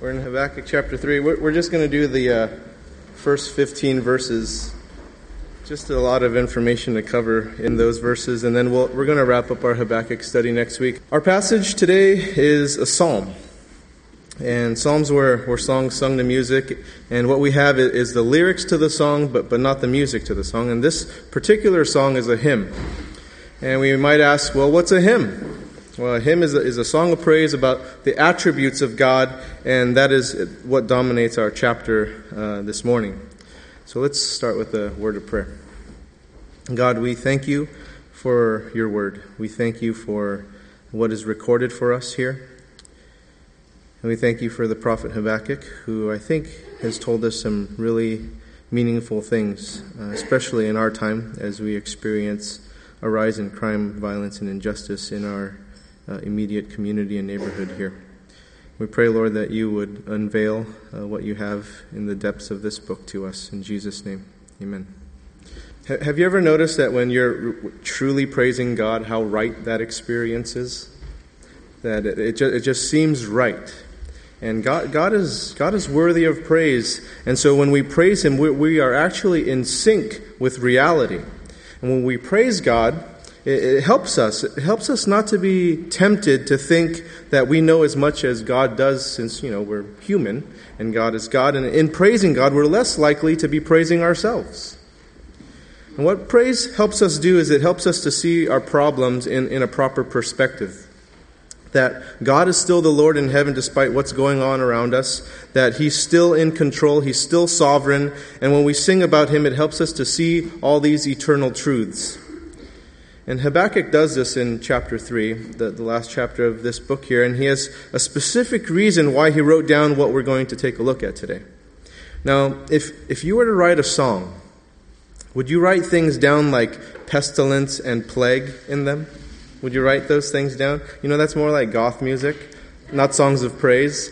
We're in Habakkuk chapter 3. We're, just going to do the uh, first 15 verses. Just a lot of information to cover in those verses, and then we'll, we're going to wrap up our Habakkuk study next week. Our passage today is a psalm. And psalms were, were songs sung to music, and what we have is the lyrics to the song, but, but not the music to the song. And this particular song is a hymn. And we might ask, well, what's a hymn? Well, a hymn is a, is a song of praise about the attributes of God, and that is what dominates our chapter uh, this morning. So let's start with a word of prayer. God, we thank you for your word. We thank you for what is recorded for us here. And we thank you for the prophet Habakkuk, who I think has told us some really meaningful things, uh, especially in our time as we experience a rise in crime, violence, and injustice in our uh, immediate community and neighborhood here. We pray, Lord, that you would unveil uh, what you have in the depths of this book to us. In Jesus' name, amen. H- have you ever noticed that when you're r- truly praising God, how right that experience is? That it, it, ju- it just seems right. And God, God, is, God is worthy of praise. And so when we praise Him, we, we are actually in sync with reality. And when we praise God, it, helps us. It helps us not to be tempted to think that we know as much as God does, since you know we're human and God is God. And in praising God, we're less likely to be praising ourselves. And what praise helps us do is it helps us to see our problems in, in a proper perspective. That God is still the Lord in heaven despite what's going on around us, that He's still in control, He's still sovereign, and when we sing about Him, it helps us to see all these eternal truths. And Habakkuk does this in chapter 3, the, the, last chapter of this book here, and he has a specific reason why he wrote down what we're going to take a look at today. Now, if, if you were to write a song, would you write things down like pestilence and plague in them? Would you write those things down? You know, that's more like goth music, not songs of praise.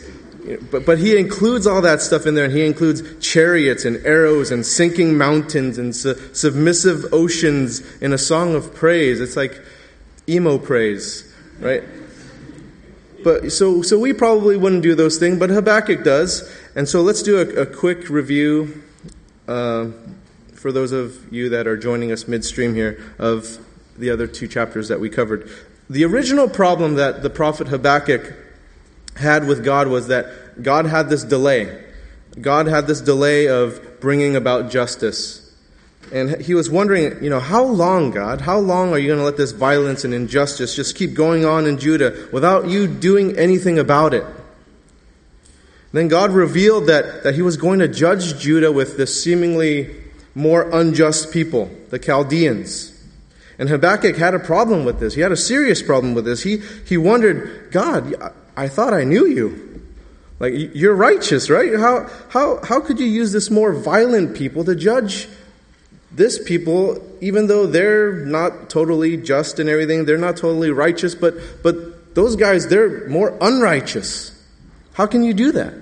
But, but he includes all that stuff in there, and he includes chariots and arrows and sinking mountains and su- submissive oceans in a song of praise. It's like emo praise, right? But so, so we probably wouldn't do those things, but Habakkuk does. And so let's do a, a quick review uh, for those of you that are joining us midstream here of the other two chapters that we covered. The original problem that the prophet Habakkuk had with God was that God had this delay. God had this delay of bringing about justice. And he was wondering, you know, how long, God? How long are you going to let this violence and injustice just keep going on in Judah without you doing anything about it? Then God revealed that, that he was going to judge Judah with this seemingly more unjust people, the Chaldeans. And Habakkuk had a problem with this. He had a serious problem with this. He, he wondered, God, I thought I knew you. Like, you're righteous, right? How, how, how could you use this more violent people to judge this people, even though they're not totally just and everything, they're not totally righteous, but, but those guys, they're more unrighteous. How can you do that?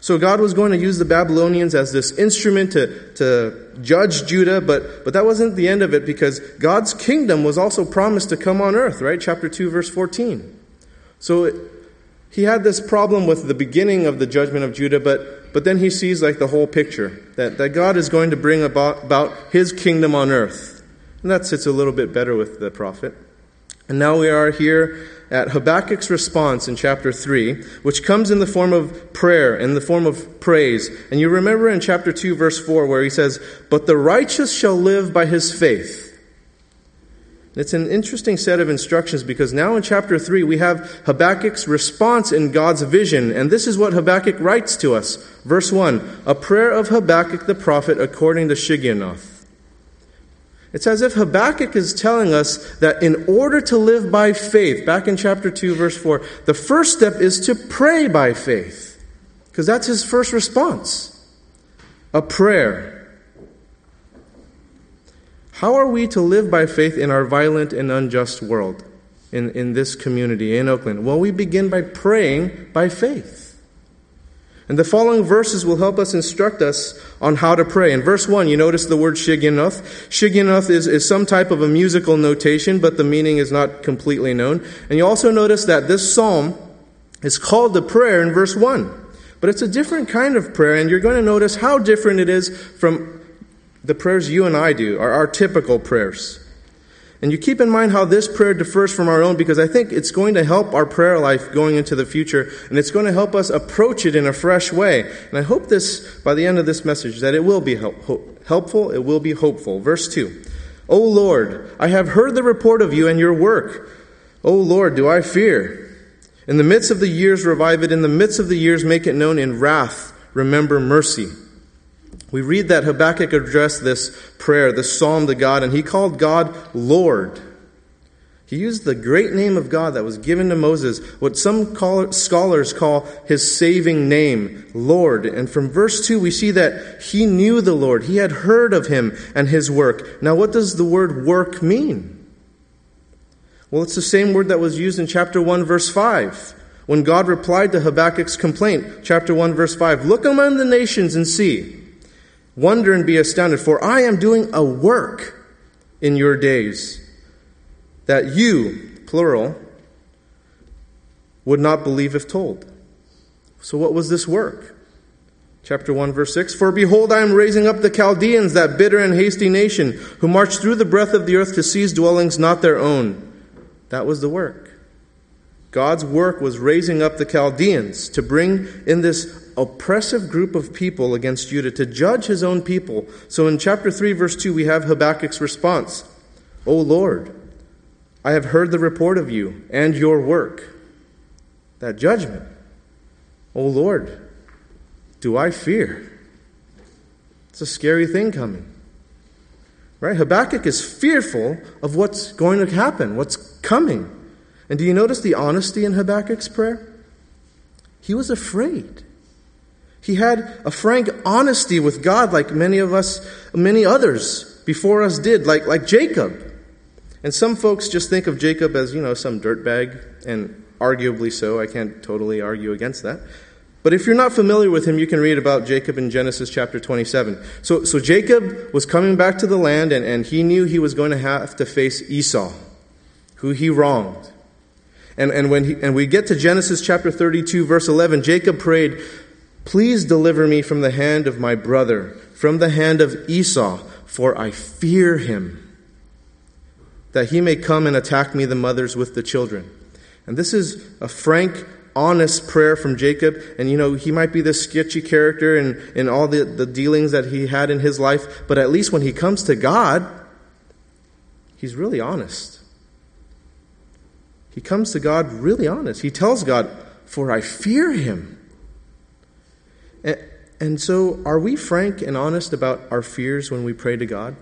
So God was going to use the Babylonians as this instrument to, to judge Judah, but, but that wasn't the end of it because God's kingdom was also promised to come on earth, right? Chapter 2, verse 14. So he had this problem with the beginning of the judgment of Judah, but, but then he sees like the whole picture that, that God is going to bring about, about his kingdom on earth. And that sits a little bit better with the prophet. And now we are here at Habakkuk's response in chapter 3, which comes in the form of prayer, in the form of praise. And you remember in chapter 2, verse 4, where he says, But the righteous shall live by his faith. It's an interesting set of instructions because now in chapter 3 we have Habakkuk's response in God's vision, and this is what Habakkuk writes to us. Verse 1 A prayer of Habakkuk the prophet according to Shigionoth. It's as if Habakkuk is telling us that in order to live by faith, back in chapter 2, verse 4, the first step is to pray by faith, because that's his first response a prayer. How are we to live by faith in our violent and unjust world, in, in this community, in Oakland? Well, we begin by praying by faith. And the following verses will help us instruct us on how to pray. In verse 1, you notice the word shigionoth. Shigionoth is, is some type of a musical notation, but the meaning is not completely known. And you also notice that this psalm is called the prayer in verse 1. But it's a different kind of prayer, and you're going to notice how different it is from the prayers you and I do, are our typical prayers. And you keep in mind how this prayer differs from our own because I think it's going to help our prayer life going into the future and it's going to help us approach it in a fresh way. And I hope this, by the end of this message, that it will be help, helpful, it will be hopeful. Verse 2 O Lord, I have heard the report of you and your work. O Lord, do I fear? In the midst of the years, revive it. In the midst of the years, make it known. In wrath, remember mercy. We read that Habakkuk addressed this prayer, this psalm to God, and he called God Lord. He used the great name of God that was given to Moses, what some scholars call his saving name, Lord. And from verse 2, we see that he knew the Lord. He had heard of him and his work. Now, what does the word work mean? Well, it's the same word that was used in chapter 1, verse 5, when God replied to Habakkuk's complaint. Chapter 1, verse 5 Look among the nations and see. Wonder and be astounded, for I am doing a work in your days that you, plural, would not believe if told. So, what was this work? Chapter 1, verse 6 For behold, I am raising up the Chaldeans, that bitter and hasty nation, who march through the breadth of the earth to seize dwellings not their own. That was the work. God's work was raising up the Chaldeans to bring in this oppressive group of people against Judah to judge his own people. So in chapter 3, verse 2, we have Habakkuk's response O Lord, I have heard the report of you and your work. That judgment. O Lord, do I fear? It's a scary thing coming. Right? Habakkuk is fearful of what's going to happen, what's coming. And do you notice the honesty in Habakkuk's prayer? He was afraid. He had a frank honesty with God, like many of us, many others before us did, like, like Jacob. And some folks just think of Jacob as, you know, some dirtbag, and arguably so. I can't totally argue against that. But if you're not familiar with him, you can read about Jacob in Genesis chapter 27. So, so Jacob was coming back to the land, and, and he knew he was going to have to face Esau, who he wronged. And, and, when he, and we get to Genesis chapter 32, verse 11, Jacob prayed, Please deliver me from the hand of my brother, from the hand of Esau, for I fear him, that he may come and attack me, the mothers with the children. And this is a frank honest prayer from Jacob. And you know, he might be this sketchy character in, in all the, the dealings that he had in his life, but at least when he comes to God, he's really honest. He comes to God really honest. He tells God, For I fear him. And, so, are we frank and honest about our fears when we pray to God?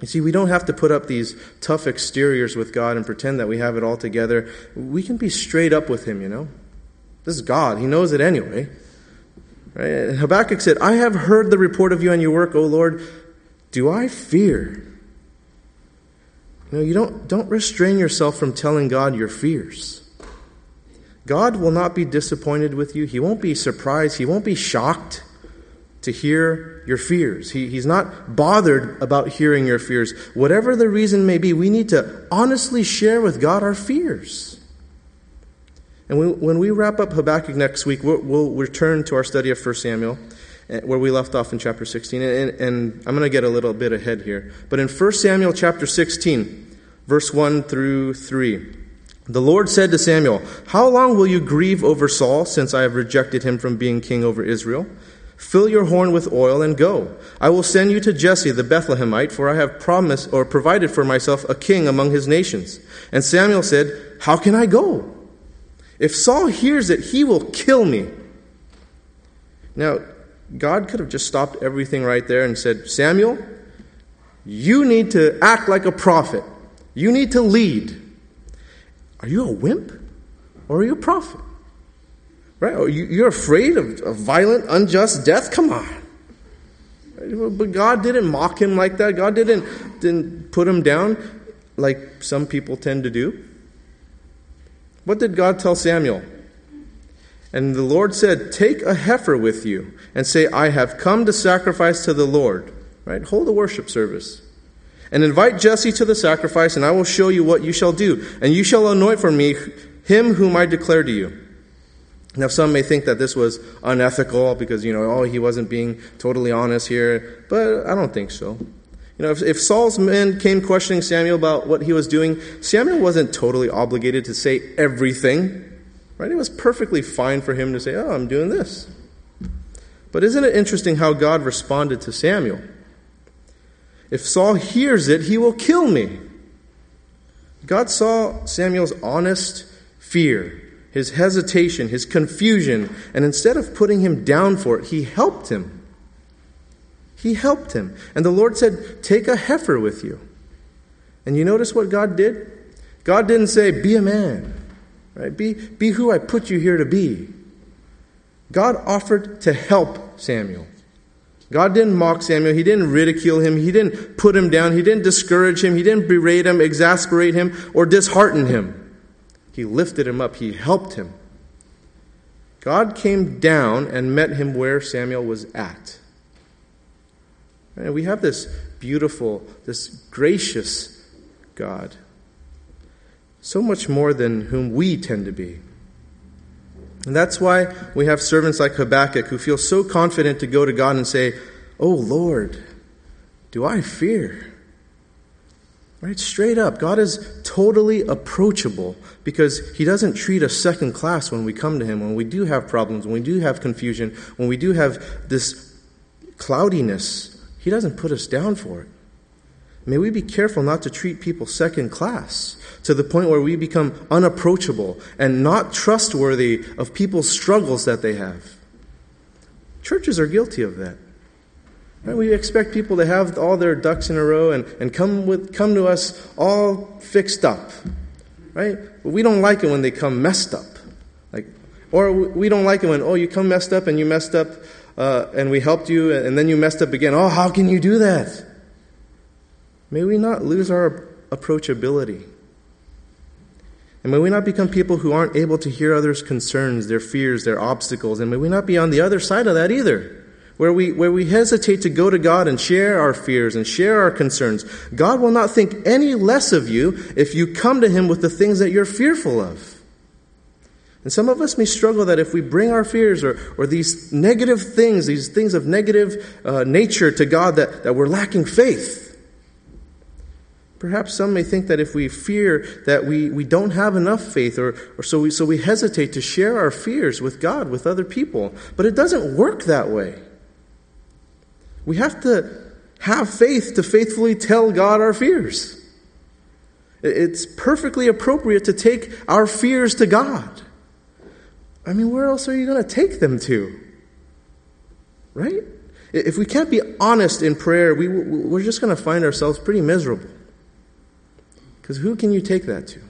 You see, we don't have to put up these tough exteriors with God and pretend that we have it all together. We can be straight up with Him, you know. This is God. He knows it anyway. Right? And Habakkuk said, I have heard the report of you and your work, O Lord. Do I fear? You know, you don't, don't restrain yourself from telling God your fears. God will not be disappointed with you. He won't be surprised. He won't be shocked to hear your fears. He, he's not bothered about hearing your fears. Whatever the reason may be, we need to honestly share with God our fears. And we, when we wrap up Habakkuk next week, we'll, we'll, return to our study of 1 Samuel, eh, where we left off in chapter 16. And, and I'm going to get a little bit ahead here. But in 1 Samuel chapter 16, verse 1 through 3, the Lord said to Samuel, How long will you grieve over Saul, since I have rejected him from being king over Israel? Fill your horn with oil and go. I will send you to Jesse the Bethlehemite, for I have promised or provided for myself a king among his nations. And Samuel said, How can I go? If Saul hears it, he will kill me. Now, God could have just stopped everything right there and said, Samuel, you need to act like a prophet. You need to lead. Are you a wimp or are you a prophet? Right? Oh, you're afraid of, of violent, unjust death? Come on. But God didn't mock him like that. God didn't, didn't put him down like some people tend to do. What did God tell Samuel? And the Lord said, Take a heifer with you and say, I have come to sacrifice to the Lord. Right? Hold a worship service. And invite Jesse to the sacrifice, and I will show you what you shall do. And you shall anoint for me him whom I declare to you. Now, some may think that this was unethical because, you know, oh, he wasn't being totally honest here, but I don't think so. You know, if, if Saul's men came questioning Samuel about what he was doing, Samuel wasn't totally obligated to say everything, right? It was perfectly fine for him to say, oh, I'm doing this. But isn't it interesting how God responded to Samuel? If Saul hears it, he will kill me. God saw Samuel's honest fear his hesitation, his confusion, and instead of putting him down for it, he helped him. He helped him. And the Lord said, Take a heifer with you. And you notice what God did? God didn't say, Be a man, right? Be, be who I put you here to be. God offered to help Samuel. God didn't mock Samuel. He didn't ridicule him. He didn't put him down. He didn't discourage him. He didn't berate him, exasperate him, or dishearten him. He lifted him up, he helped him. God came down and met him where Samuel was at. And we have this beautiful, this gracious God. So much more than whom we tend to be. And that's why we have servants like Habakkuk who feel so confident to go to God and say, Oh Lord, do I fear? Right? Straight up. God is totally approachable because He doesn't treat us second class when we come to Him, when we do have problems, when we do have confusion, when we do have this cloudiness. He doesn't put us down for it. May we be careful not to treat people second class to the point where we become unapproachable and not trustworthy of people's struggles that they have. Churches are guilty of that. Right? We expect people to have all their ducks in a row and, and come, with, come to us all fixed up. Right? But we don't like it when they come messed up. Like, or we don't like it when, oh, you come messed up and you messed up uh, and we helped you and then you messed up again. Oh, how can you do that? May we not lose our approachability. And may we not become people who aren't able to hear others' concerns, their fears, their obstacles. And may we not be on the other side of that either where we, where we hesitate to go to God and share our fears and share our concerns, God will not think any less of you if you come to Him with the things that you're fearful of. And some of us may struggle that if we bring our fears or, or these negative things, these things of negative uh, nature to God, that, that we're lacking faith. Perhaps some may think that if we fear that we, we don't have enough faith, or, or so, we, so we hesitate to share our fears with God, with other people. But it doesn't work that way. We have to have faith to faithfully tell God our fears. It's perfectly appropriate to take our fears to God. I mean, where else are you going to take them to? Right? If we can't be honest in prayer, we, we're just going to find ourselves pretty miserable. Because who can you take that to?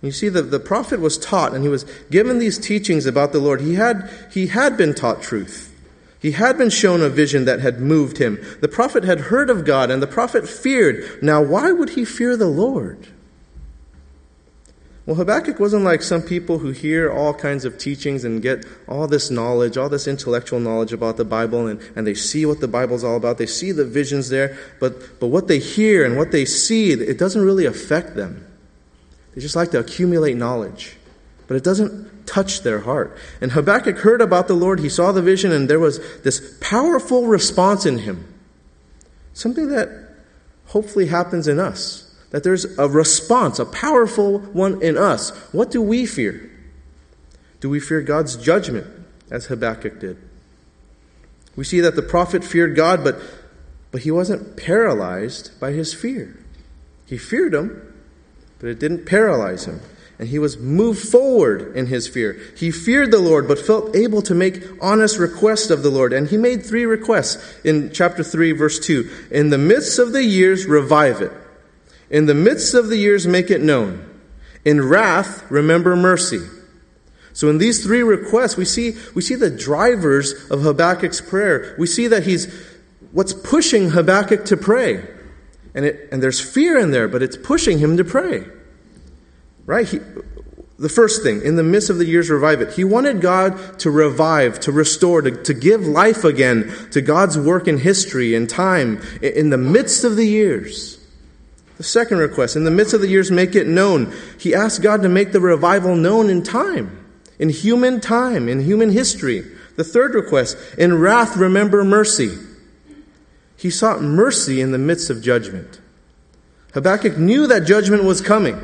You see, the, the prophet was taught and he was given these teachings about the Lord. He had, he had been taught truth. He had been shown a vision that had moved him. The prophet had heard of God, and the prophet feared. Now, why would he fear the Lord? Well, Habakkuk wasn't like some people who hear all kinds of teachings and get all this knowledge, all this intellectual knowledge about the Bible, and, and they see what the Bible's all about. They see the visions there, but, but what they hear and what they see, it doesn't really affect them. They just like to accumulate knowledge, but it doesn't touch their heart. And Habakkuk heard about the Lord. He saw the vision, and there was this powerful response in him. Something that hopefully happens in us. That there's a response, a powerful one in us. What do we fear? Do we fear God's judgment, as Habakkuk did? We see that the prophet feared God, but, but he wasn't paralyzed by his fear. He feared him, but it didn't paralyze him and he was moved forward in his fear. He feared the Lord, but felt able to make honest requests of the Lord. And he made three requests in chapter 3, verse 2. In the midst of the years, revive it. In the midst of the years, make it known. In wrath, remember mercy. So in these three requests, we see, we see the drivers of Habakkuk's prayer. We see that he's, what's pushing Habakkuk to pray. And, it, and there's fear in there, but it's pushing him to pray. Right? He, the first thing, in the midst of the years, revive it. He wanted God to revive, to restore, to, to give life again to God's work in history and time in the midst of the years. The second request, in the midst of the years, make it known. He asked God to make the revival known in time. in human time, in human history. The third request, in wrath, remember mercy. He sought mercy in the midst of judgment. Habakkuk knew that judgment was coming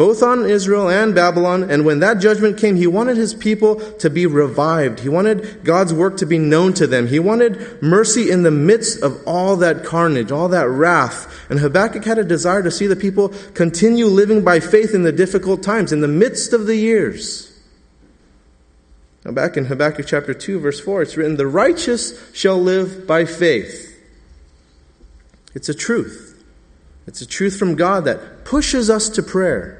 both on Israel and Babylon. And when that judgment came, he wanted his people to be revived. He wanted God's work to be known to them. He wanted mercy in the midst of all that carnage, all that wrath. And Habakkuk had a desire to see the people continue living by faith in the difficult times, in the midst of the years. Now, back in Habakkuk chapter 2, verse 4, it's written, The righteous shall live by faith. It's a truth. It's a truth from God that pushes us to prayer.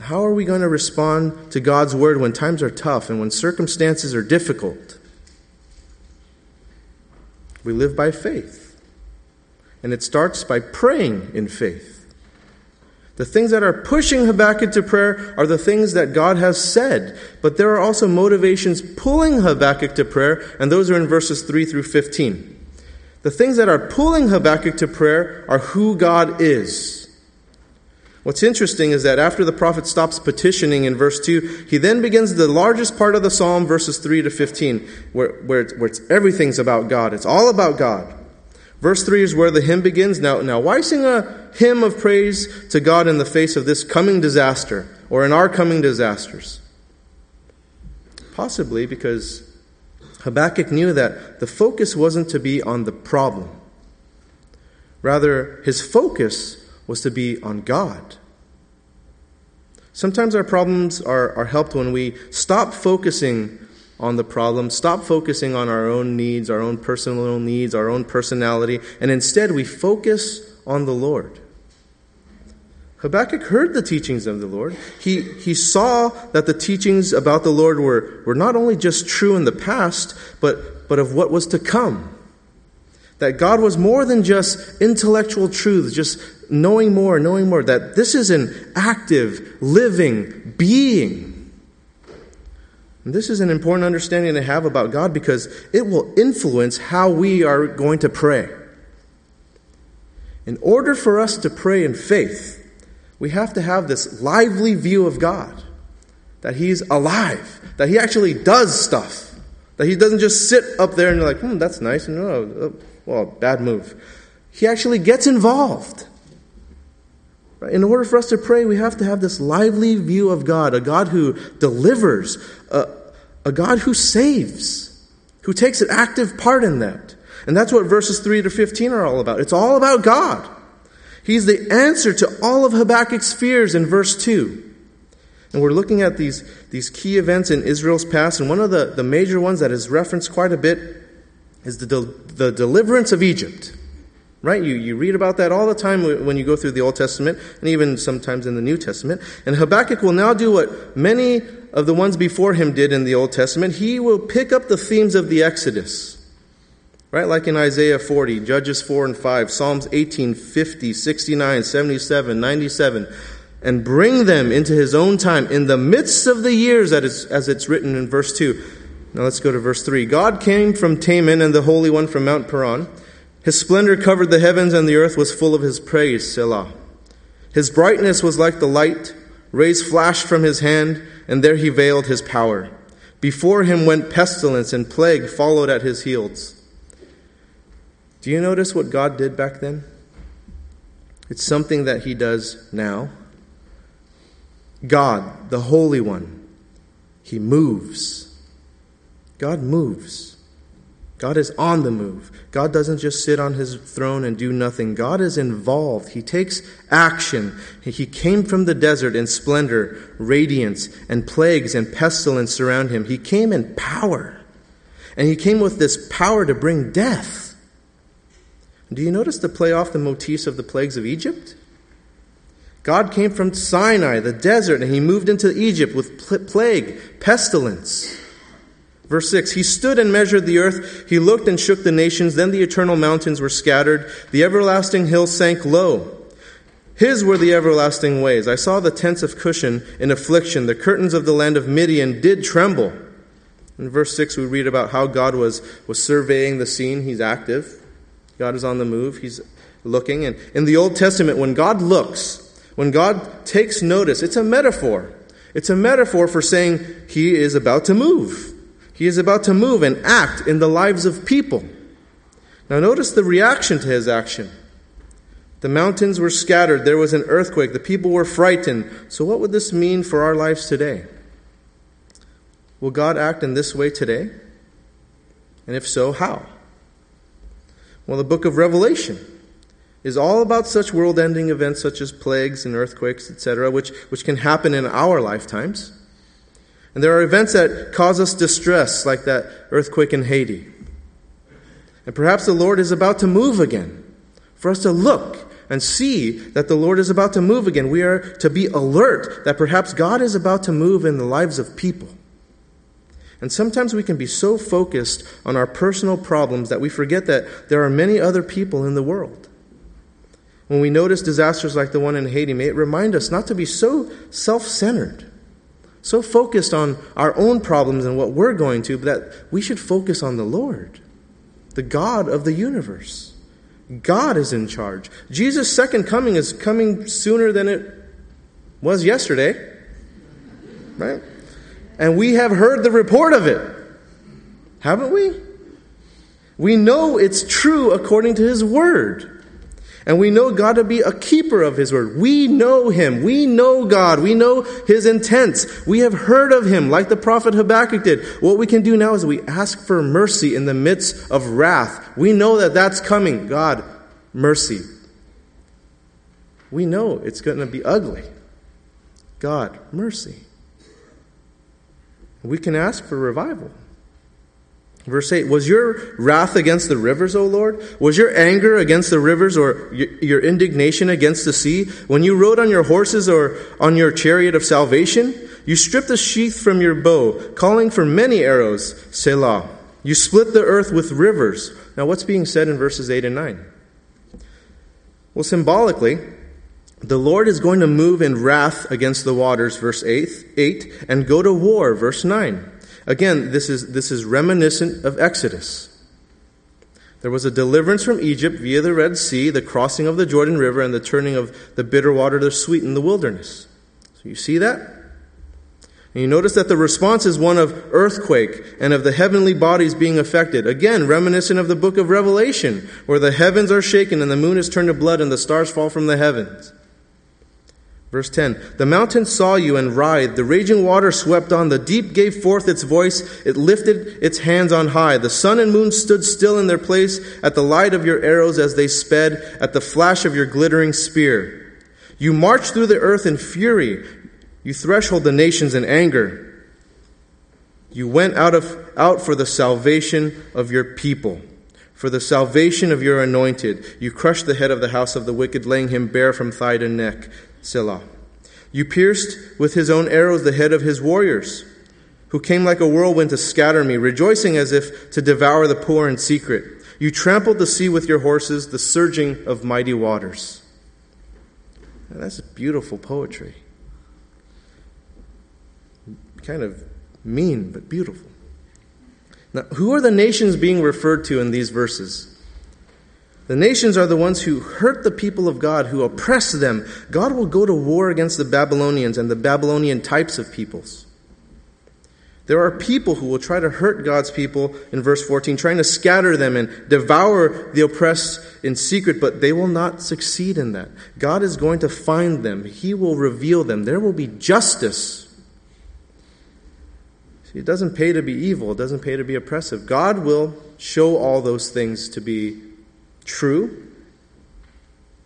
How are we going to respond to God's word when times are tough and when circumstances are difficult? We live by faith. And it starts by praying in faith. The things that are pushing Habakkuk to prayer are the things that God has said. But there are also motivations pulling Habakkuk to prayer, and those are in verses 3 through 15. The things that are pulling Habakkuk to prayer are who God is. What's interesting is that after the prophet stops petitioning in verse 2, he then begins the largest part of the psalm, verses 3 to 15, where, where, it's, where it's, everything's about God. It's all about God. Verse 3 is where the hymn begins. Now, now, why sing a hymn of praise to God in the face of this coming disaster, or in our coming disasters? Possibly because Habakkuk knew that the focus wasn't to be on the problem. Rather, his focus was to be on God. Sometimes our problems are, are helped when we stop focusing on the problem, stop focusing on our own needs, our own personal needs, our own personality, and instead we focus on the Lord. Habakkuk heard the teachings of the Lord. He, he saw that the teachings about the Lord were, were not only just true in the past, but, but of what was to come. That God was more than just intellectual truths, just knowing more, knowing more, that this is an active, living being. And this is an important understanding to have about God because it will influence how we are going to pray. In order for us to pray in faith, we have to have this lively view of God that He's alive, that He actually does stuff, that He doesn't just sit up there and you're like, hmm, that's nice, and oh, well, bad move. He actually gets involved. In order for us to pray, we have to have this lively view of God, a God who delivers, a, a God who saves, who takes an active part in that. And that's what verses 3 to 15 are all about. It's all about God. He's the answer to all of Habakkuk's fears in verse 2. And we're looking at these, these key events in Israel's past, and one of the, the major ones that is referenced quite a bit is the, the deliverance of Egypt. Right? You, you read about that all the time when you go through the Old Testament and even sometimes in the New Testament. And Habakkuk will now do what many of the ones before him did in the Old Testament. He will pick up the themes of the Exodus. Right? Like in Isaiah 40, Judges 4 and 5, Psalms 18, 50, 69, 77, 97, and bring them into his own time in the midst of the years, as it's written in verse 2. Now let's go to verse 3. God came from Teman and the Holy One from Mount Paran. His splendor covered the heavens, and the earth was full of his praise, Selah. His brightness was like the light. Rays flashed from his hand, and there he veiled his power. Before him went pestilence, and plague followed at his heels. Do you notice what God did back then? It's something that he does now. God, the Holy One, he moves. God moves. God is on the move. God doesn't just sit on his throne and do nothing. God is involved. He takes action. He came from the desert in splendor, radiance, and plagues and pestilence surround him. He came in power. And he came with this power to bring death. Do you notice the play off the motifs of the plagues of Egypt? God came from Sinai, the desert, and he moved into Egypt with plague, pestilence. Verse 6 He stood and measured the earth. He looked and shook the nations. Then the eternal mountains were scattered. The everlasting hills sank low. His were the everlasting ways. I saw the tents of Cushan in affliction. The curtains of the land of Midian did tremble. In verse 6, we read about how God was, was surveying the scene. He's active, God is on the move, He's looking. And in the Old Testament, when God looks, when God takes notice, it's a metaphor. It's a metaphor for saying he is about to move. He is about to move and act in the lives of people. Now, notice the reaction to his action. The mountains were scattered. There was an earthquake. The people were frightened. So, what would this mean for our lives today? Will God act in this way today? And if so, how? Well, the book of Revelation is all about such world ending events such as plagues and earthquakes, etc., which, which can happen in our lifetimes. And there are events that cause us distress, like that earthquake in Haiti. And perhaps the Lord is about to move again. For us to look and see that the Lord is about to move again, we are to be alert that perhaps God is about to move in the lives of people. And sometimes we can be so focused on our personal problems that we forget that there are many other people in the world. When we notice disasters like the one in Haiti, may it remind us not to be so self centered, so focused on our own problems and what we're going to, but that we should focus on the Lord, the God of the universe. God is in charge. Jesus' second coming is coming sooner than it was yesterday. Right? And we have heard the report of it. Haven't we? We know it's true according to His Word. And we know God to be a keeper of His Word. We know Him. We know God. We know His intents. We have heard of Him, like the prophet Habakkuk did. What we can do now is we ask for mercy in the midst of wrath. We know that that's coming. God, mercy. We know it's going to be ugly. God, mercy. We can ask for revival. Verse 8 Was your wrath against the rivers, O Lord? Was your anger against the rivers or your indignation against the sea? When you rode on your horses or on your chariot of salvation? You stripped the sheath from your bow, calling for many arrows, Selah. You split the earth with rivers. Now, what's being said in verses 8 and 9? Well, symbolically, the Lord is going to move in wrath against the waters, verse 8, 8 and go to war, verse 9. Again, this is, this is reminiscent of Exodus. There was a deliverance from Egypt via the Red Sea, the crossing of the Jordan River, and the turning of the bitter water to sweet in the wilderness. So you see that? And you notice that the response is one of earthquake and of the heavenly bodies being affected. Again, reminiscent of the book of Revelation, where the heavens are shaken and the moon is turned to blood and the stars fall from the heavens. Verse 10 The mountains saw you and writhed. The raging water swept on. The deep gave forth its voice. It lifted its hands on high. The sun and moon stood still in their place at the light of your arrows as they sped, at the flash of your glittering spear. You marched through the earth in fury. You threshold the nations in anger. You went out, of, out for the salvation of your people for the salvation of your anointed. You crushed the head of the house of the wicked, laying him bare from thigh to neck. Selah. You pierced with his own arrows the head of his warriors, who came like a whirlwind to scatter me, rejoicing as if to devour the poor in secret. You trampled the sea with your horses, the surging of mighty waters. That's beautiful poetry. Kind of mean, but beautiful. Now, who are the nations being referred to in these verses? The nations are the ones who hurt the people of God, who oppress them. God will go to war against the Babylonians and the Babylonian types of peoples. There are people who will try to hurt God's people in verse 14, trying to scatter them and devour the oppressed in secret, but they will not succeed in that. God is going to find them, He will reveal them. There will be justice. See, it doesn't pay to be evil, it doesn't pay to be oppressive. God will show all those things to be true,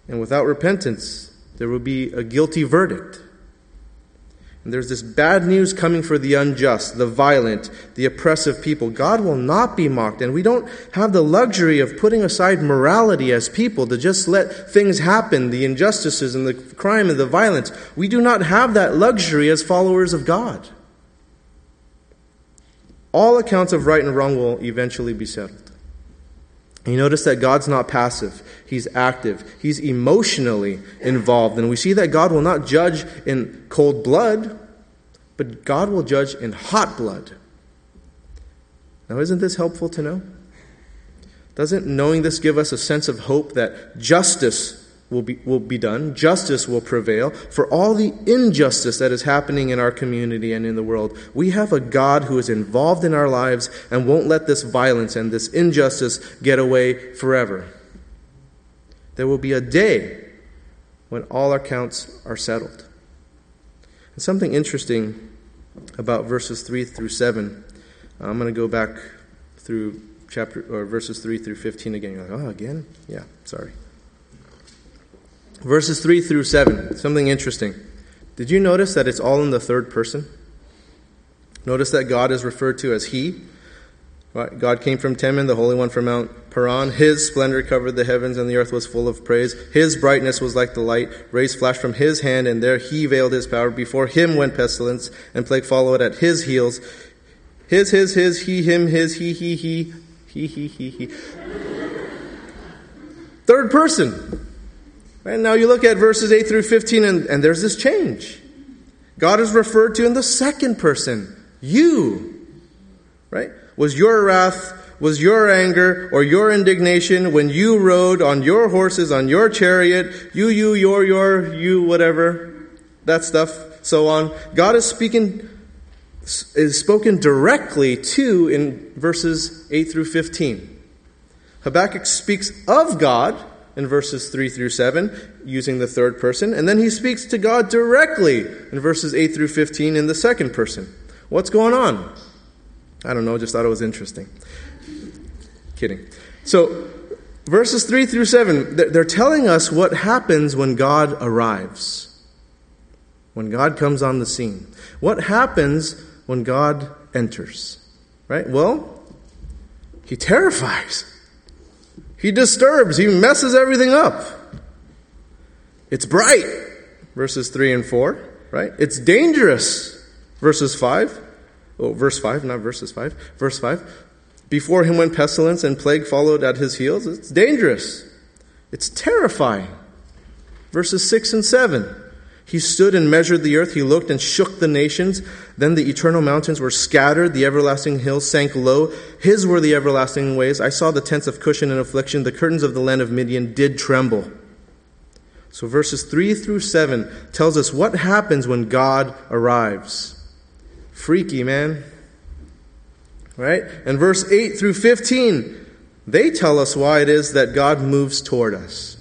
and without repentance, there will be a guilty verdict. And there's this bad news coming for the unjust, the violent, the oppressive people. God will not be mocked, and we don't have the luxury of putting aside morality as people to just let things happen, the injustices and the crime and the violence. We do not have that luxury as followers of God. All accounts of right and wrong will eventually be settled. You notice that God's not passive, He's active, He's emotionally involved. And we see that God will not judge in cold blood, but God will judge in hot blood. Now, isn't this helpful to know? Doesn't knowing this give us a sense of hope that justice will be, will be done, justice will prevail for all the injustice that is happening in our community and in the world. We have a God who is involved in our lives and won't let this violence and this injustice get away forever. There will be a day when all our counts are settled. And something interesting about verses 3 through 7. I'm going to go back through chapter or verses 3 through 15 again. You're like, oh, again? Yeah, sorry. Verses 3 through 7, something interesting. Did you notice that it's all in the third person? Notice that God is referred to as He. God came from Teman, the Holy One from Mount Paran. His splendor covered the heavens, and the earth was full of praise. His brightness was like the light. Rays flashed from his hand, and there he veiled his power. Before him went pestilence, and plague followed at his heels. His, his, his, he, him, his, he, he, he, he, he, he, he. Third person. And now you look at verses 8 through 15, and, and there's this change. God is referred to in the second person. You. Right? Was your wrath, was your anger, or your indignation when you rode on your horses, on your chariot, you, you, your, your, you, whatever, that stuff, so on. God is speaking, is spoken directly to in verses 8 through 15. Habakkuk speaks of God in verses 3 through 7 using the third person, and then he speaks to God directly in verses 8 through 15 in the second person. What's going on? I don't know, just thought it was interesting. Kidding. So, verses 3 through 7, they're telling us what happens when God arrives, when God comes on the scene. What happens when God enters? Right? Well, he terrifies. He disturbs, he messes everything up. It's bright, verses 3 and 4, right? It's dangerous, verses 5. Oh, verse 5, not verses 5. Verse 5. Before him went pestilence and plague followed at his heels. It's dangerous. It's terrifying. Verses 6 and 7. He stood and measured the earth. He looked and shook the nations. Then the eternal mountains were scattered. The everlasting hills sank low. His were the everlasting ways. I saw the tents of Cushan in affliction. The curtains of the land of Midian did tremble. So verses 3 through 7 tells us what happens when God arrives. Freaky, man. Right? And verse 8 through 15, they tell us why it is that God moves toward us.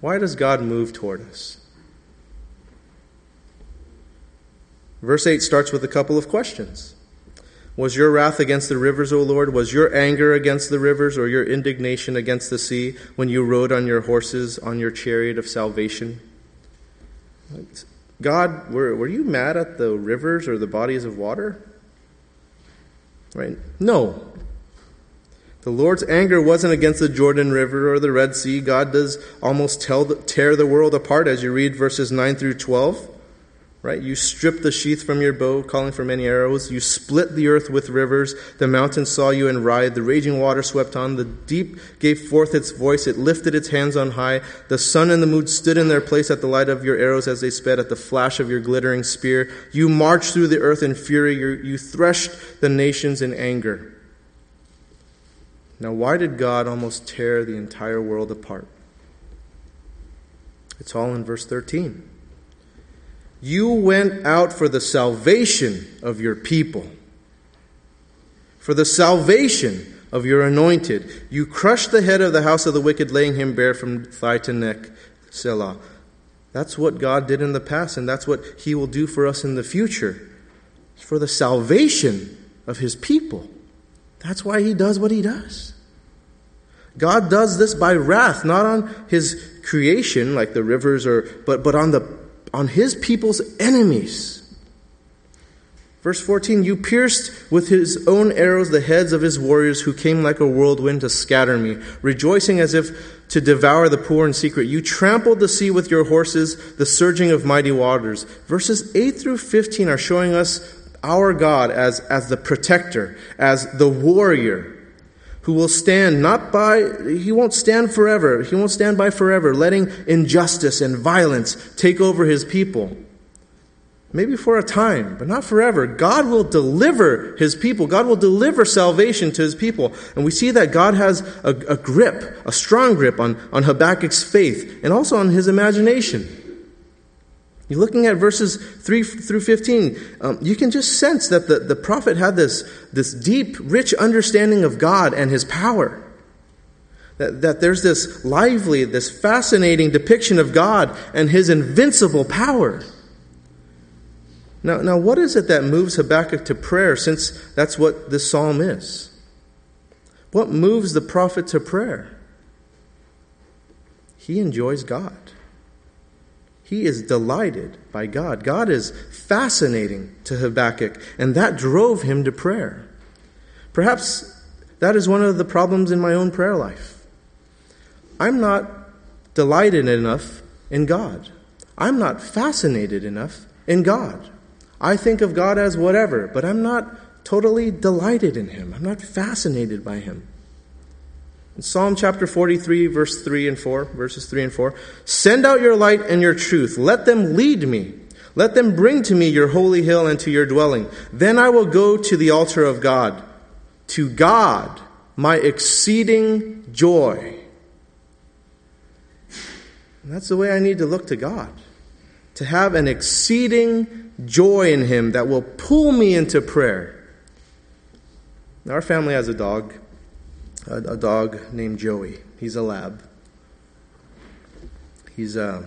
Why does God move toward us? Verse 8 starts with a couple of questions. Was your wrath against the rivers, O Lord? Was your anger against the rivers, or your indignation against the sea when you rode on your horses on your chariot of salvation? God, were, were you mad at the rivers or the bodies of water? Right? No. The Lord's anger wasn't against the Jordan River or the Red Sea. God does almost tell tear the world apart as you read verses 9 through 12. Right? You stripped the sheath from your bow, calling for many arrows. You split the earth with rivers. The mountains saw you and writhed. The raging water swept on. The deep gave forth its voice. It lifted its hands on high. The sun and the moon stood in their place at the light of your arrows as they sped at the flash of your glittering spear. You marched through the earth in fury. You threshed the nations in anger. Now, why did God almost tear the entire world apart? It's all in verse 13. You went out for the salvation of your people, for the salvation of your anointed. You crushed the head of the house of the wicked, laying him bare from thigh to neck. Selah. That's what God did in the past, and that's what He will do for us in the future. For the salvation of His people. That's why He does what He does. God does this by wrath, not on His creation, like the rivers, or, but, but on the on his people's enemies. Verse 14, you pierced with his own arrows the heads of his warriors who came like a whirlwind to scatter me, rejoicing as if to devour the poor in secret. You trampled the sea with your horses, the surging of mighty waters. Verses 8 through 15 are showing us our God as, as the protector, as the warrior, who will stand not by, he won't stand forever. He won't stand by forever, letting injustice and violence take over his people. Maybe for a time, but not forever. God will deliver his people. God will deliver salvation to his people. And we see that God has a, a grip, a strong grip on, on Habakkuk's faith and also on his imagination. You're looking at verses 3 through 15. Um, you can just sense that the, the prophet had this, this deep, rich understanding of God and his power. That, that there's this lively, this fascinating depiction of God and his invincible power. Now, now, what is it that moves Habakkuk to prayer since that's what this psalm is? What moves the prophet to prayer? He enjoys God. He is delighted by God. God is fascinating to Habakkuk, and that drove him to prayer. Perhaps that is one of the problems in my own prayer life. I'm not delighted enough in God. I'm not fascinated enough in God. I think of God as whatever, but I'm not totally delighted in Him. I'm not fascinated by Him. In Psalm chapter 43, verse 3 and 4, verses 3 and 4, send out your light and your truth. Let them lead me. Let them bring to me your holy hill and to your dwelling. Then I will go to the altar of God, to God, my exceeding joy. And that's the way I need to look to God. To have an exceeding joy in Him that will pull me into prayer. Our family has a dog, a, a dog named Joey. He's a lab. He's uh,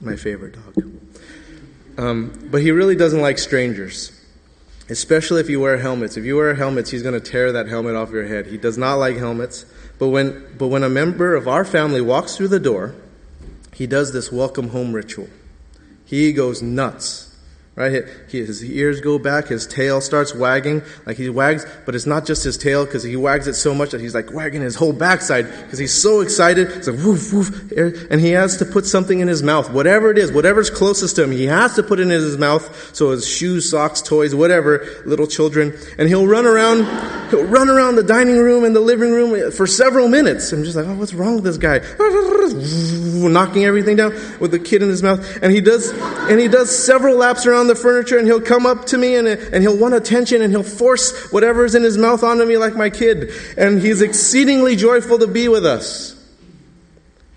my favorite dog. Um, but he really doesn't like strangers, especially if you wear helmets. If you wear helmets, he's going to tear that helmet off your head. He does not like helmets. But when, but when a member of our family walks through the door, he does this welcome home ritual. He goes nuts right? His ears go back, his tail starts wagging, like he wags, but it's not just his tail because he wags it so much that he's like wagging his whole backside because he's so excited. It's like woof woof, and he has to put something in his mouth, whatever it is, whatever's closest to him, he has to put it in his mouth. So his shoes, socks, toys, whatever, little children, and he'll run around, he'll run around the dining room and the living room for several minutes. I'm just like, oh, what's wrong with this guy? Knocking everything down with the kid in his mouth, and he does, and he does several laps around the furniture and he'll come up to me and, and he'll want attention and he'll force whatever's in his mouth onto me like my kid. And he's exceedingly joyful to be with us.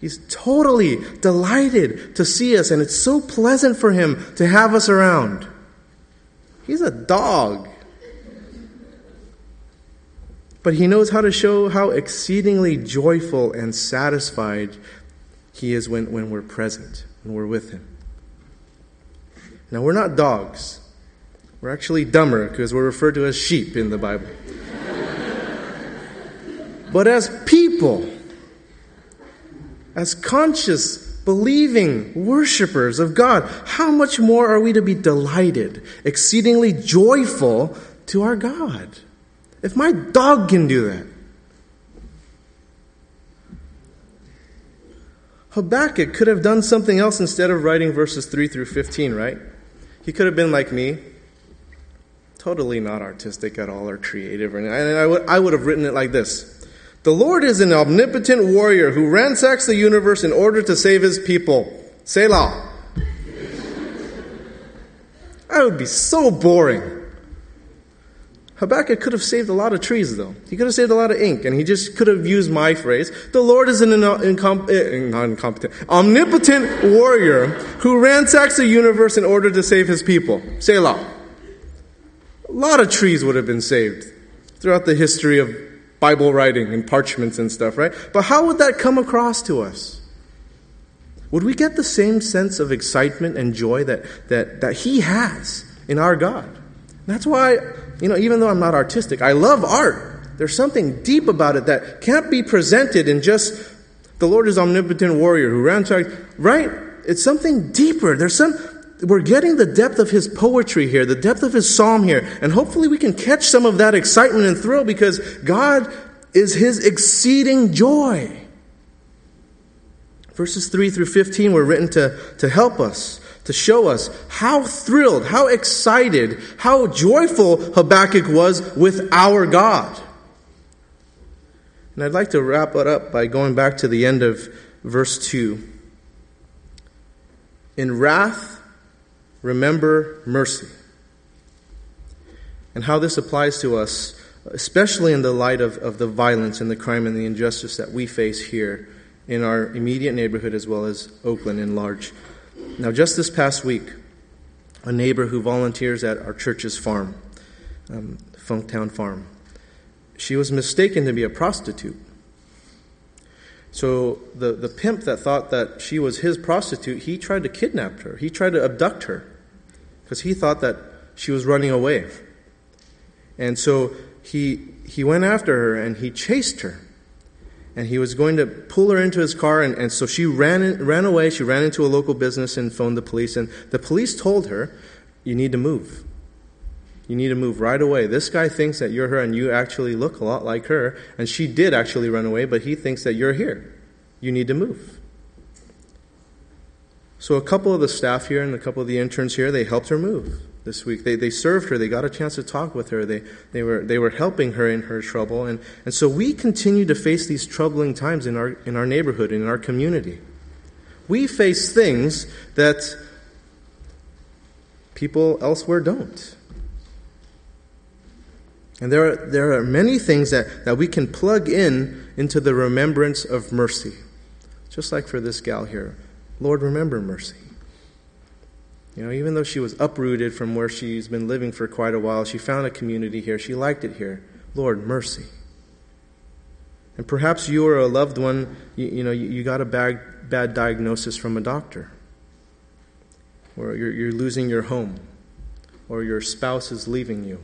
He's totally delighted to see us, and it's so pleasant for him to have us around. He's a dog. But he knows how to show how exceedingly joyful and satisfied he is when, when we're present, when we're with him. Now, we're not dogs. We're actually dumber because we're referred to as sheep in the Bible. but as people, as conscious, believing worshipers of God, how much more are we to be delighted, exceedingly joyful to our God? If my dog can do that, Habakkuk could have done something else instead of writing verses 3 through 15, right? He could have been like me, totally not artistic at all or creative. And I, would, I would have written it like this The Lord is an omnipotent warrior who ransacks the universe in order to save his people. Selah. That would be so boring. Habakkuk could have saved a lot of trees, though. He could have saved a lot of ink, and he just could have used my phrase. The Lord is an incom- eh, not incompetent, omnipotent warrior who ransacks the universe in order to save his people. say Selah. A lot of trees would have been saved throughout the history of Bible writing and parchments and stuff, right? But how would that come across to us? Would we get the same sense of excitement and joy that, that, that he has in our God? That's why you know, even though I'm not artistic, I love art. There's something deep about it that can't be presented in just the Lord is omnipotent warrior who ransacks, right? It's something deeper. There's some, we're getting the depth of his poetry here, the depth of his psalm here, and hopefully we can catch some of that excitement and thrill because God is his exceeding joy. Verses 3 through 15 were written to, to help us to show us how thrilled, how excited, how joyful Habakkuk was with our God. And I'd like to wrap it up by going back to the end of verse 2. In wrath remember mercy. And how this applies to us, especially in the light of, of the violence and the crime and the injustice that we face here in our immediate neighborhood as well as Oakland in large. Now, just this past week, a neighbor who volunteers at our church's farm, um, Funktown Farm, she was mistaken to be a prostitute. So the, the pimp that thought that she was his prostitute, he tried to kidnap her. He tried to abduct her because he thought that she was running away. And so he, he went after her and he chased her. And he was going to pull her into his car, and, and so she ran, ran away. She ran into a local business and phoned the police. And the police told her, You need to move. You need to move right away. This guy thinks that you're her and you actually look a lot like her. And she did actually run away, but he thinks that you're here. You need to move. So a couple of the staff here and a couple of the interns here, they helped her move this week. They, they served her. They got a chance to talk with her. They, they, were, they were helping her in her trouble. And, and so we continue to face these troubling times in our, in our neighborhood, in our community. We face things that people elsewhere don't. And there are, there are many things that, that we can plug in into the remembrance of mercy. Just like for this gal here. Lord, remember mercy. You know, even though she was uprooted from where she's been living for quite a while, she found a community here. She liked it here. Lord, mercy. And perhaps you or a loved one, you, you know, you, you, got a bad, bad diagnosis from a doctor, or you're, you're losing your home, or your spouse is leaving you,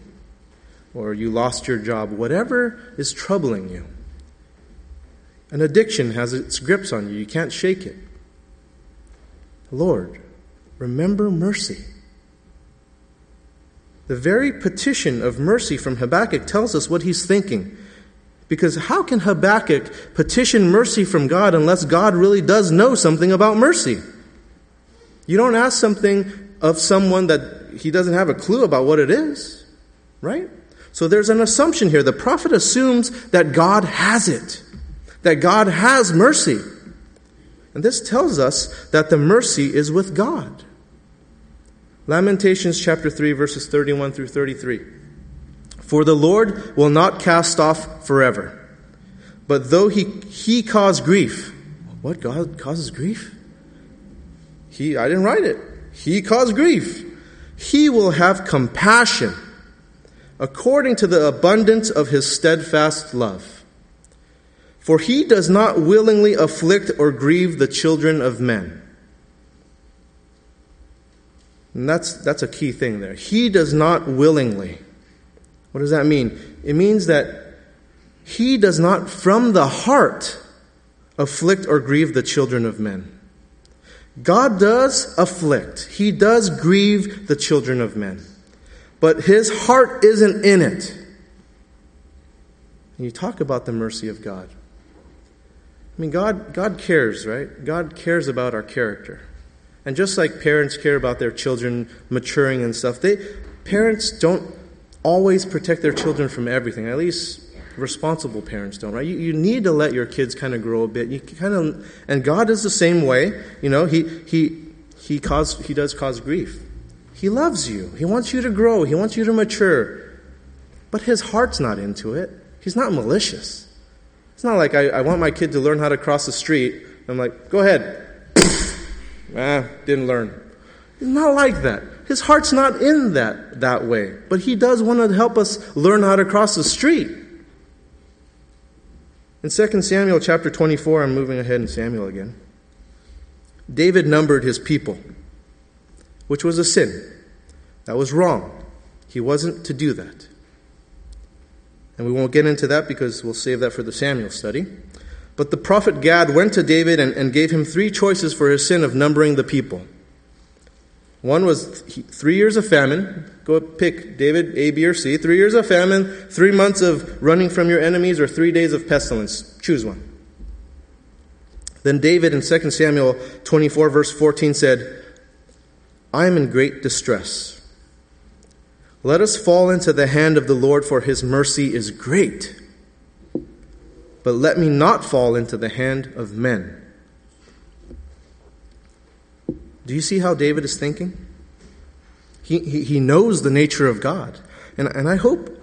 or you lost your job, whatever is troubling you. An addiction has its grips on you, you can't shake it. Lord, remember mercy. The very petition of mercy from Habakkuk tells us what he's thinking. Because how can Habakkuk petition mercy from God unless God really does know something about mercy? You don't ask something of someone that he doesn't have a clue about what it is, right? So there's an assumption here. The prophet assumes that God has it, that God has mercy. And this tells us that the mercy is with God. Lamentations chapter 3, verses 31 through 33. For the Lord will not cast off forever. But though he, he cause grief, what God causes grief? He, I didn't write it. He caused grief. He will have compassion according to the abundance of his steadfast love. For he does not willingly afflict or grieve the children of men. And that's, that's a key thing there. He does not willingly. What does that mean? It means that he does not from the heart afflict or grieve the children of men. God does afflict, he does grieve the children of men, but his heart isn't in it. And you talk about the mercy of God. I mean, God, God cares, right? God cares about our character. And just like parents care about their children maturing and stuff, they parents don't always protect their children from everything. At least responsible parents don't, right? You, you need to let your kids kind of grow a bit. You kind of, and God is the same way. You know, he he he cause he does cause grief. He loves you. He wants you to grow. He wants you to mature. But his heart's not into it. He's not malicious. It's not like I, I want my kid to learn how to cross the street. I'm like, go ahead, Ah, didn't learn. He's not like that. His heart's not in that that way. But he does want to help us learn how to cross the street. In 2 Samuel chapter 24, I'm moving ahead in Samuel again. David numbered his people, which was a sin. That was wrong. He wasn't to do that. And we won't get into that because we'll save that for the Samuel study. But the prophet Gad went to David and, and gave him three choices for his sin of numbering the people. One was three years of famine. Go pick David, A, B, or C. Three years of famine, three months of running from your enemies, or three days of pestilence. Choose one. Then David in 2 Samuel 24, verse 14 said, I am in great distress. Let us fall into the hand of the Lord, for his mercy is great but let me not fall into the hand of men. Do you see how David is thinking? He, he, he knows the nature of God. And, and I hope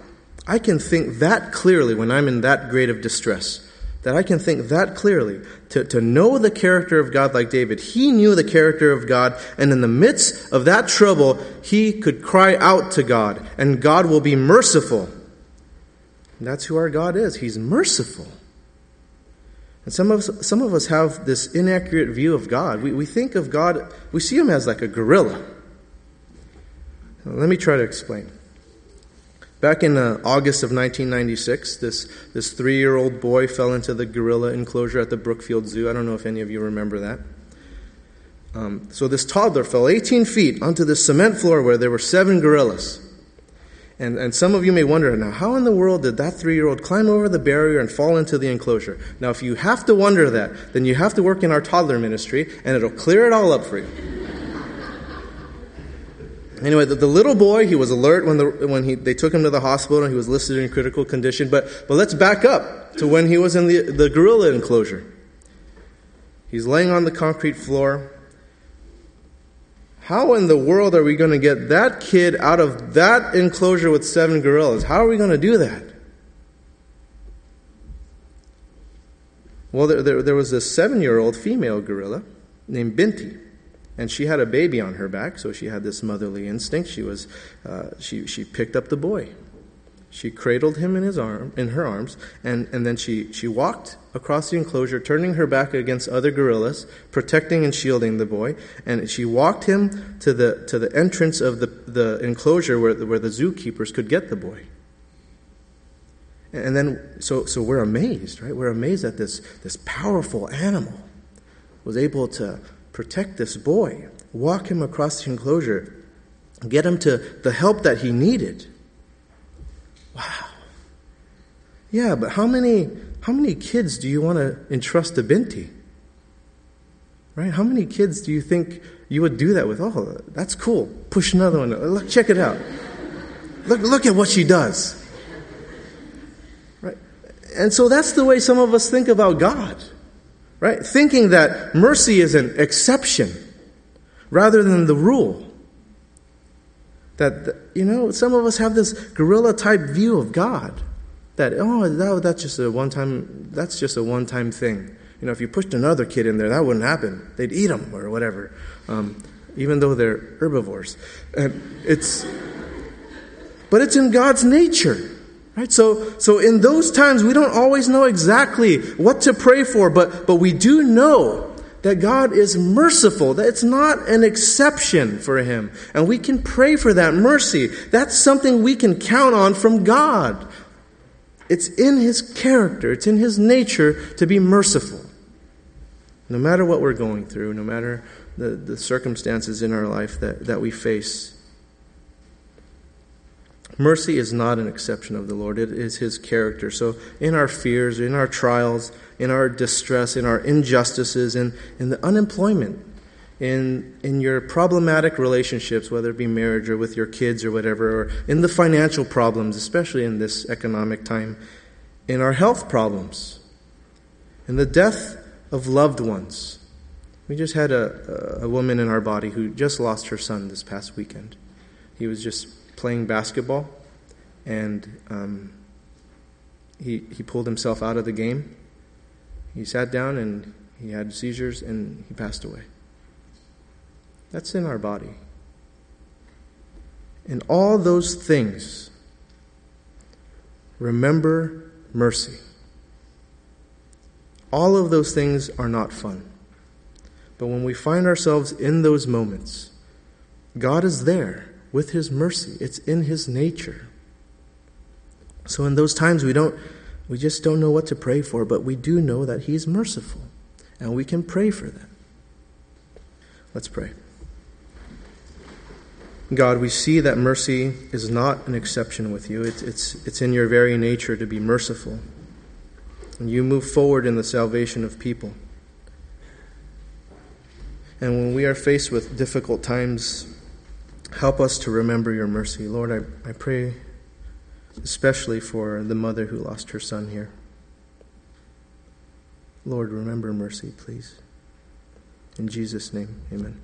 I can think that clearly when I'm in that grade of distress. That I can think that clearly. To, to know the character of God like David. He knew the character of God, and in the midst of that trouble, he could cry out to God, and God will be merciful. And that's who our God is. He's merciful. And some of us, some of us have this inaccurate view of God. We, we think of God, we see him as like a gorilla. Let me try to explain. Back in uh, August of 1996, this, this three year old boy fell into the gorilla enclosure at the Brookfield Zoo. I don't know if any of you remember that. Um, so, this toddler fell 18 feet onto the cement floor where there were seven gorillas. And, and some of you may wonder now, how in the world did that three year old climb over the barrier and fall into the enclosure? Now, if you have to wonder that, then you have to work in our toddler ministry, and it'll clear it all up for you. Anyway, the, the, little boy, he was alert when, the, when he, they took him to the hospital and he was listed in critical condition. But, but let's back up to when he was in the, the gorilla enclosure. He's laying on the concrete floor. How in the world are we going to get that kid out of that enclosure with seven gorillas? How are we going to do that? Well, there, there, there was a seven year old female gorilla named Binti. And she had a baby on her back, so she had this motherly instinct. She, was, uh, she, she picked up the boy. She cradled him in, his arm, in her arms, and, and then she, she walked across the enclosure, turning her back against other gorillas, protecting and shielding the boy. And she walked him to the, to the entrance of the, the enclosure where, where the zookeepers could get the boy. And then, so, so we're amazed, right? We're amazed that this, this powerful animal was able to protect this boy, walk him across the enclosure, get him to the help that he needed. Wow. Yeah, but how many how many kids do you want to entrust to Binti? Right? How many kids do you think you would do that with? Oh, that's cool. Push another one. Look, check it out. Look, look at what she does. Right? And so that's the way some of us think about God. Right? Thinking that mercy is an exception rather than the rule. That, you know, some of us have this gorilla type view of God. That, oh, that, that's just a one time, that's just a one time thing. You know, if you pushed another kid in there, that wouldn't happen. They'd eat them or whatever, um, even though they're herbivores. And it's, but it's in God's nature. Right? So, so in those times, we don't always know exactly what to pray for, but, but we do know that God is merciful, that it's not an exception for Him. And we can pray for that mercy. That's something we can count on from God. It's in His character, it's in His nature to be merciful. No matter what we're going through, no matter the, the circumstances in our life that, that we face. Mercy is not an exception of the Lord, it is His character. So, in our fears, in our trials, in our distress, in our injustices, in, in the unemployment, in, in your problematic relationships, whether it be marriage or with your kids or whatever, or in the financial problems, especially in this economic time, in our health problems, in the death of loved ones. We just had a, a woman in our body who just lost her son this past weekend. He was just playing basketball, and um, he, he pulled himself out of the game. He sat down and he had seizures and he passed away. That's in our body. And all those things, remember mercy. All of those things are not fun. But when we find ourselves in those moments, God is there with His mercy. It's in His nature. So in those times we don't we just don't know what to pray for, but we do know that He's merciful. And we can pray for that. Let's pray. God, we see that mercy is not an exception with you. It's, it's, it's in your very nature to be merciful. And you move forward in the salvation of people. And when we are faced with difficult times, Help us to remember your mercy. Lord, I, I pray especially for the mother who lost her son here. Lord, remember mercy, please. In Jesus' name, amen.